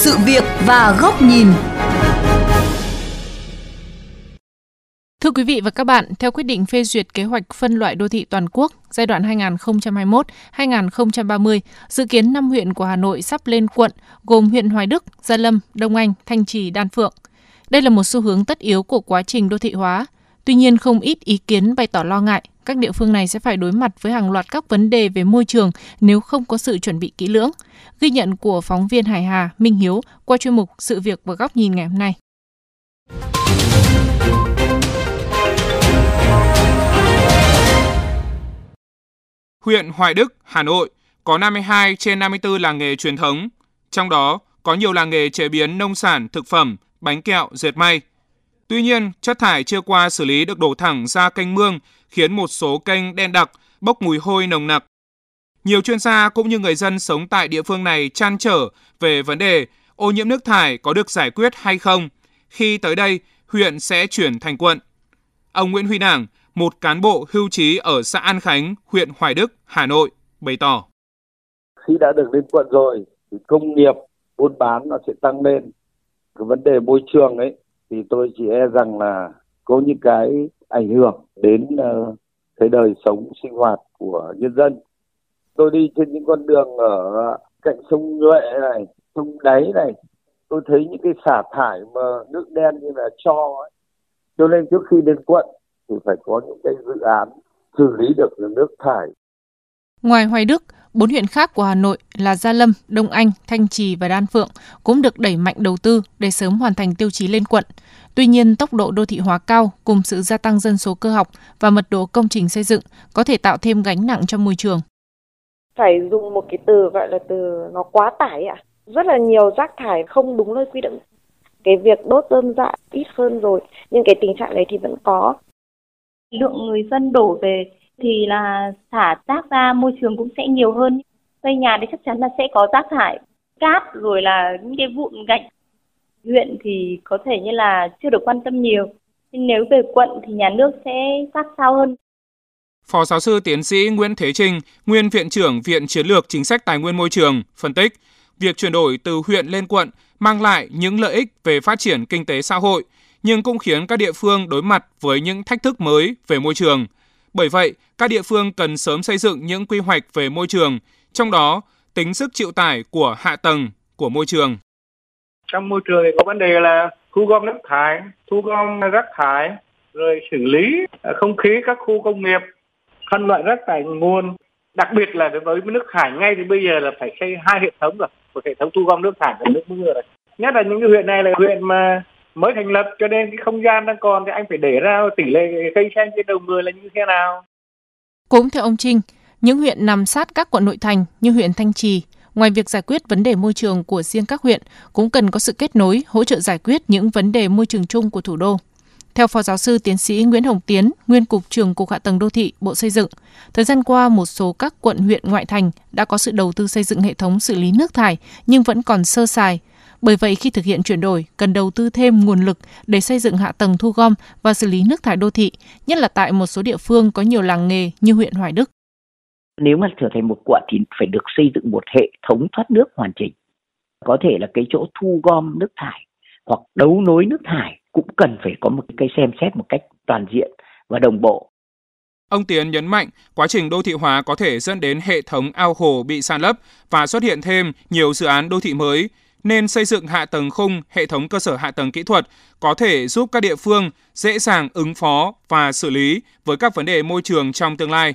sự việc và góc nhìn. Thưa quý vị và các bạn, theo quyết định phê duyệt kế hoạch phân loại đô thị toàn quốc giai đoạn 2021-2030, dự kiến 5 huyện của Hà Nội sắp lên quận gồm huyện Hoài Đức, Gia Lâm, Đông Anh, Thanh Trì, Đan Phượng. Đây là một xu hướng tất yếu của quá trình đô thị hóa. Tuy nhiên, không ít ý kiến bày tỏ lo ngại các địa phương này sẽ phải đối mặt với hàng loạt các vấn đề về môi trường nếu không có sự chuẩn bị kỹ lưỡng. Ghi nhận của phóng viên Hải Hà, Minh Hiếu qua chuyên mục Sự việc và góc nhìn ngày hôm nay. Huyện Hoài Đức, Hà Nội có 52 trên 54 làng nghề truyền thống, trong đó có nhiều làng nghề chế biến nông sản, thực phẩm, bánh kẹo, dệt may. Tuy nhiên, chất thải chưa qua xử lý được đổ thẳng ra kênh mương, khiến một số kênh đen đặc, bốc mùi hôi nồng nặc. Nhiều chuyên gia cũng như người dân sống tại địa phương này chăn trở về vấn đề ô nhiễm nước thải có được giải quyết hay không khi tới đây huyện sẽ chuyển thành quận. Ông Nguyễn Huy Đảng, một cán bộ hưu trí ở xã An Khánh, huyện Hoài Đức, Hà Nội, bày tỏ. Khi đã được lên quận rồi, thì công nghiệp, buôn bán nó sẽ tăng lên. Cái vấn đề môi trường ấy, thì tôi chỉ e rằng là có những cái ảnh hưởng đến uh, cái đời sống sinh hoạt của nhân dân. Tôi đi trên những con đường ở cạnh sông Nhuệ này, sông Đáy này, tôi thấy những cái xả thải mà nước đen như là cho ấy. Cho nên trước khi đến quận thì phải có những cái dự án xử lý được nước thải. Ngoài Hoài Đức, bốn huyện khác của Hà Nội là Gia Lâm, Đông Anh, Thanh Trì và Đan Phượng cũng được đẩy mạnh đầu tư để sớm hoàn thành tiêu chí lên quận. Tuy nhiên, tốc độ đô thị hóa cao cùng sự gia tăng dân số cơ học và mật độ công trình xây dựng có thể tạo thêm gánh nặng cho môi trường. Phải dùng một cái từ gọi là từ nó quá tải ạ. À? Rất là nhiều rác thải không đúng nơi quy định. Cái việc đốt dơm dạ ít hơn rồi, nhưng cái tình trạng này thì vẫn có lượng người dân đổ về thì là xả rác ra môi trường cũng sẽ nhiều hơn. Xây nhà thì chắc chắn là sẽ có rác thải, cát rồi là những cái vụn gạch. Huyện thì có thể như là chưa được quan tâm nhiều. Nhưng nếu về quận thì nhà nước sẽ sát sao hơn. Phó giáo sư tiến sĩ Nguyễn Thế Trinh, nguyên viện trưởng Viện Chiến lược Chính sách Tài nguyên Môi trường, phân tích, việc chuyển đổi từ huyện lên quận mang lại những lợi ích về phát triển kinh tế xã hội, nhưng cũng khiến các địa phương đối mặt với những thách thức mới về môi trường. Bởi vậy, các địa phương cần sớm xây dựng những quy hoạch về môi trường, trong đó tính sức chịu tải của hạ tầng của môi trường. Trong môi trường thì có vấn đề là thu gom nước thải, thu gom rác thải, rồi xử lý à, không khí các khu công nghiệp, phân loại rác thải nguồn. Đặc biệt là đối với nước thải ngay thì bây giờ là phải xây hai hệ thống rồi, một hệ thống thu gom nước thải và nước mưa rồi. Nhất là những cái huyện này là huyện mà mới thành lập cho nên cái không gian đang còn thì anh phải để ra tỷ lệ cây xanh trên đầu người là như thế nào. Cũng theo ông Trinh, những huyện nằm sát các quận nội thành như huyện Thanh Trì, ngoài việc giải quyết vấn đề môi trường của riêng các huyện, cũng cần có sự kết nối, hỗ trợ giải quyết những vấn đề môi trường chung của thủ đô. Theo Phó Giáo sư Tiến sĩ Nguyễn Hồng Tiến, Nguyên Cục trưởng Cục Hạ tầng Đô thị, Bộ Xây dựng, thời gian qua một số các quận huyện ngoại thành đã có sự đầu tư xây dựng hệ thống xử lý nước thải nhưng vẫn còn sơ sài, bởi vậy khi thực hiện chuyển đổi, cần đầu tư thêm nguồn lực để xây dựng hạ tầng thu gom và xử lý nước thải đô thị, nhất là tại một số địa phương có nhiều làng nghề như huyện Hoài Đức. Nếu mà trở thành một quận thì phải được xây dựng một hệ thống thoát nước hoàn chỉnh. Có thể là cái chỗ thu gom nước thải hoặc đấu nối nước thải cũng cần phải có một cái xem xét một cách toàn diện và đồng bộ. Ông Tiến nhấn mạnh, quá trình đô thị hóa có thể dẫn đến hệ thống ao hồ bị san lấp và xuất hiện thêm nhiều dự án đô thị mới, nên xây dựng hạ tầng khung, hệ thống cơ sở hạ tầng kỹ thuật có thể giúp các địa phương dễ dàng ứng phó và xử lý với các vấn đề môi trường trong tương lai.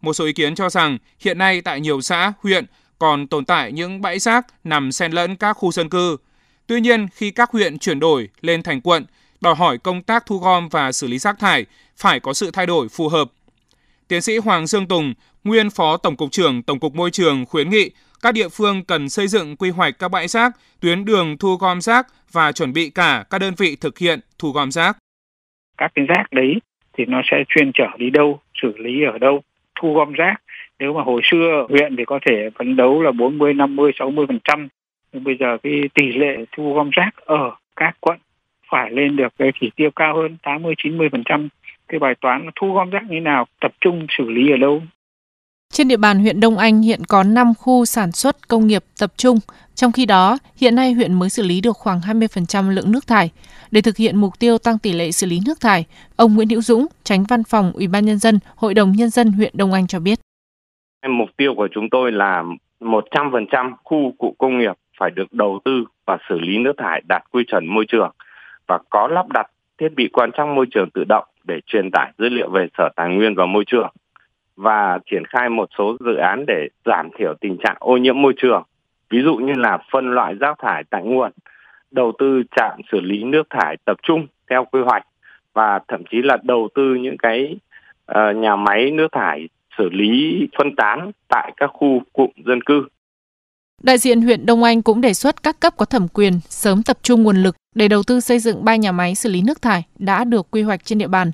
Một số ý kiến cho rằng hiện nay tại nhiều xã, huyện còn tồn tại những bãi rác nằm xen lẫn các khu dân cư. Tuy nhiên, khi các huyện chuyển đổi lên thành quận, đòi hỏi công tác thu gom và xử lý rác thải phải có sự thay đổi phù hợp. Tiến sĩ Hoàng Dương Tùng, nguyên Phó Tổng cục trưởng Tổng cục Môi trường khuyến nghị các địa phương cần xây dựng quy hoạch các bãi rác, tuyến đường thu gom rác và chuẩn bị cả các đơn vị thực hiện thu gom rác. Các cái rác đấy thì nó sẽ chuyên trở đi đâu, xử lý ở đâu, thu gom rác. Nếu mà hồi xưa huyện thì có thể phấn đấu là 40, 50, 60 phần trăm. Nhưng bây giờ cái tỷ lệ thu gom rác ở các quận phải lên được cái chỉ tiêu cao hơn 80, 90 phần trăm. Cái bài toán thu gom rác như nào, tập trung xử lý ở đâu, trên địa bàn huyện Đông Anh hiện có 5 khu sản xuất công nghiệp tập trung, trong khi đó hiện nay huyện mới xử lý được khoảng 20% lượng nước thải. Để thực hiện mục tiêu tăng tỷ lệ xử lý nước thải, ông Nguyễn Hữu Dũng, tránh văn phòng Ủy ban nhân dân, Hội đồng nhân dân huyện Đông Anh cho biết. Mục tiêu của chúng tôi là 100% khu cụ công nghiệp phải được đầu tư và xử lý nước thải đạt quy chuẩn môi trường và có lắp đặt thiết bị quan trắc môi trường tự động để truyền tải dữ liệu về Sở Tài nguyên và Môi trường và triển khai một số dự án để giảm thiểu tình trạng ô nhiễm môi trường. Ví dụ như là phân loại rác thải tại nguồn, đầu tư trạm xử lý nước thải tập trung theo quy hoạch và thậm chí là đầu tư những cái uh, nhà máy nước thải xử lý phân tán tại các khu cụm dân cư. Đại diện huyện Đông Anh cũng đề xuất các cấp có thẩm quyền sớm tập trung nguồn lực để đầu tư xây dựng ba nhà máy xử lý nước thải đã được quy hoạch trên địa bàn.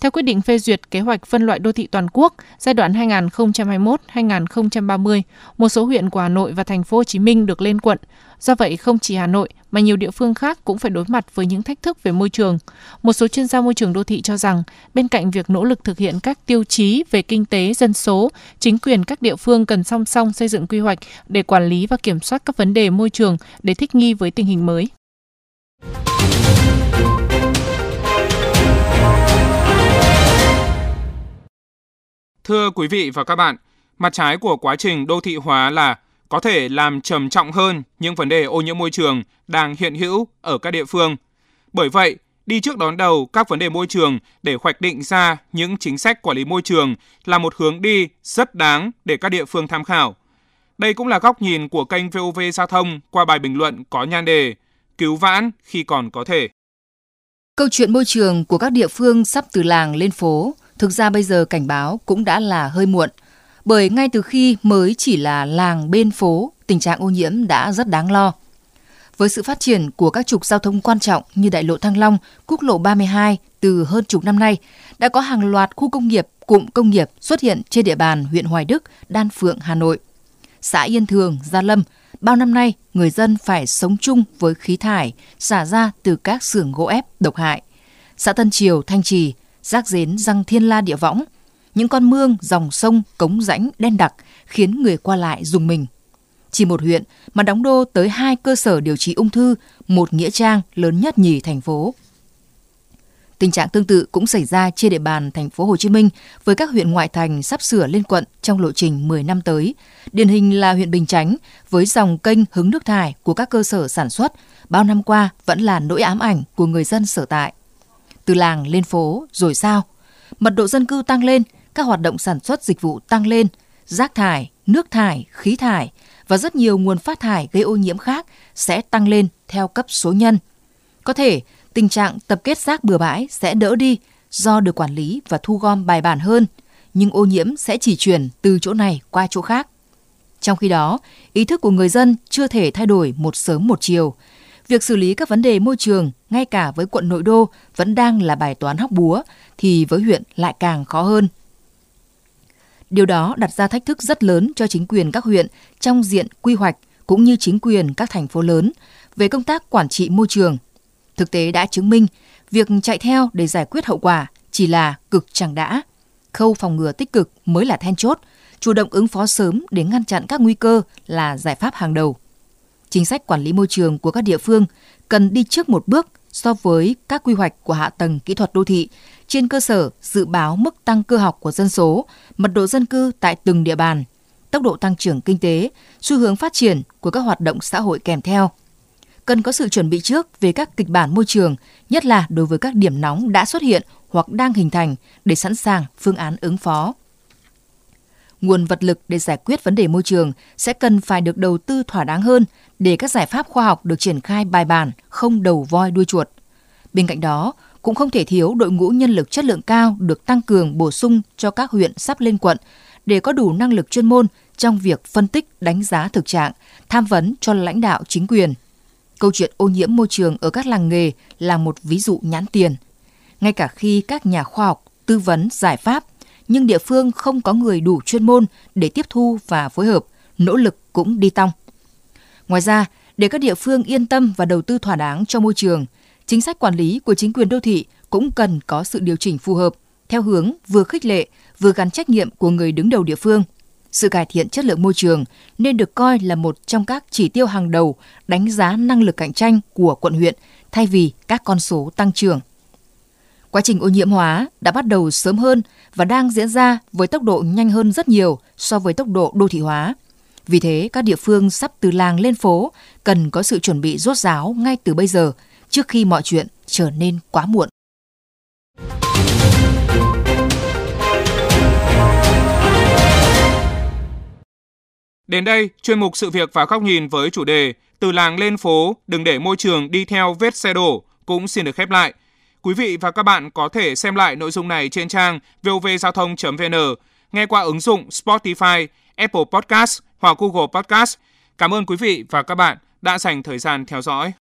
Theo quyết định phê duyệt kế hoạch phân loại đô thị toàn quốc giai đoạn 2021-2030, một số huyện của Hà Nội và thành phố Hồ Chí Minh được lên quận. Do vậy, không chỉ Hà Nội mà nhiều địa phương khác cũng phải đối mặt với những thách thức về môi trường. Một số chuyên gia môi trường đô thị cho rằng, bên cạnh việc nỗ lực thực hiện các tiêu chí về kinh tế, dân số, chính quyền các địa phương cần song song xây dựng quy hoạch để quản lý và kiểm soát các vấn đề môi trường để thích nghi với tình hình mới. Thưa quý vị và các bạn, mặt trái của quá trình đô thị hóa là có thể làm trầm trọng hơn những vấn đề ô nhiễm môi trường đang hiện hữu ở các địa phương. Bởi vậy, đi trước đón đầu các vấn đề môi trường để hoạch định ra những chính sách quản lý môi trường là một hướng đi rất đáng để các địa phương tham khảo. Đây cũng là góc nhìn của kênh VOV Giao thông qua bài bình luận có nhan đề Cứu vãn khi còn có thể. Câu chuyện môi trường của các địa phương sắp từ làng lên phố, thực ra bây giờ cảnh báo cũng đã là hơi muộn. Bởi ngay từ khi mới chỉ là làng bên phố, tình trạng ô nhiễm đã rất đáng lo. Với sự phát triển của các trục giao thông quan trọng như đại lộ Thăng Long, quốc lộ 32 từ hơn chục năm nay, đã có hàng loạt khu công nghiệp, cụm công nghiệp xuất hiện trên địa bàn huyện Hoài Đức, Đan Phượng, Hà Nội. Xã Yên Thường, Gia Lâm, bao năm nay người dân phải sống chung với khí thải xả ra từ các xưởng gỗ ép độc hại. Xã Tân Triều, Thanh Trì, rác rến răng thiên la địa võng, những con mương, dòng sông, cống rãnh đen đặc khiến người qua lại dùng mình. Chỉ một huyện mà đóng đô tới hai cơ sở điều trị ung thư, một nghĩa trang lớn nhất nhì thành phố. Tình trạng tương tự cũng xảy ra trên địa bàn thành phố Hồ Chí Minh với các huyện ngoại thành sắp sửa lên quận trong lộ trình 10 năm tới. Điển hình là huyện Bình Chánh với dòng kênh hứng nước thải của các cơ sở sản xuất bao năm qua vẫn là nỗi ám ảnh của người dân sở tại. Từ làng lên phố rồi sao? Mật độ dân cư tăng lên, các hoạt động sản xuất dịch vụ tăng lên, rác thải, nước thải, khí thải và rất nhiều nguồn phát thải gây ô nhiễm khác sẽ tăng lên theo cấp số nhân. Có thể tình trạng tập kết rác bừa bãi sẽ đỡ đi do được quản lý và thu gom bài bản hơn, nhưng ô nhiễm sẽ chỉ chuyển từ chỗ này qua chỗ khác. Trong khi đó, ý thức của người dân chưa thể thay đổi một sớm một chiều. Việc xử lý các vấn đề môi trường, ngay cả với quận nội đô, vẫn đang là bài toán hóc búa, thì với huyện lại càng khó hơn. Điều đó đặt ra thách thức rất lớn cho chính quyền các huyện trong diện quy hoạch cũng như chính quyền các thành phố lớn về công tác quản trị môi trường. Thực tế đã chứng minh, việc chạy theo để giải quyết hậu quả chỉ là cực chẳng đã. Khâu phòng ngừa tích cực mới là then chốt, chủ động ứng phó sớm để ngăn chặn các nguy cơ là giải pháp hàng đầu. Chính sách quản lý môi trường của các địa phương cần đi trước một bước so với các quy hoạch của hạ tầng kỹ thuật đô thị trên cơ sở dự báo mức tăng cơ học của dân số, mật độ dân cư tại từng địa bàn, tốc độ tăng trưởng kinh tế, xu hướng phát triển của các hoạt động xã hội kèm theo. Cần có sự chuẩn bị trước về các kịch bản môi trường, nhất là đối với các điểm nóng đã xuất hiện hoặc đang hình thành để sẵn sàng phương án ứng phó. Nguồn vật lực để giải quyết vấn đề môi trường sẽ cần phải được đầu tư thỏa đáng hơn để các giải pháp khoa học được triển khai bài bản, không đầu voi đuôi chuột. Bên cạnh đó, cũng không thể thiếu đội ngũ nhân lực chất lượng cao được tăng cường bổ sung cho các huyện sắp lên quận để có đủ năng lực chuyên môn trong việc phân tích, đánh giá thực trạng, tham vấn cho lãnh đạo chính quyền. Câu chuyện ô nhiễm môi trường ở các làng nghề là một ví dụ nhãn tiền. Ngay cả khi các nhà khoa học tư vấn giải pháp, nhưng địa phương không có người đủ chuyên môn để tiếp thu và phối hợp, nỗ lực cũng đi tong. Ngoài ra, để các địa phương yên tâm và đầu tư thỏa đáng cho môi trường, chính sách quản lý của chính quyền đô thị cũng cần có sự điều chỉnh phù hợp theo hướng vừa khích lệ, vừa gắn trách nhiệm của người đứng đầu địa phương sự cải thiện chất lượng môi trường nên được coi là một trong các chỉ tiêu hàng đầu đánh giá năng lực cạnh tranh của quận huyện thay vì các con số tăng trưởng. Quá trình ô nhiễm hóa đã bắt đầu sớm hơn và đang diễn ra với tốc độ nhanh hơn rất nhiều so với tốc độ đô thị hóa. Vì thế, các địa phương sắp từ làng lên phố cần có sự chuẩn bị rốt ráo ngay từ bây giờ trước khi mọi chuyện trở nên quá muộn. Đến đây, chuyên mục sự việc và góc nhìn với chủ đề Từ làng lên phố, đừng để môi trường đi theo vết xe đổ cũng xin được khép lại. Quý vị và các bạn có thể xem lại nội dung này trên trang vovgiao thông.vn, nghe qua ứng dụng Spotify, Apple Podcast hoặc Google Podcast. Cảm ơn quý vị và các bạn đã dành thời gian theo dõi.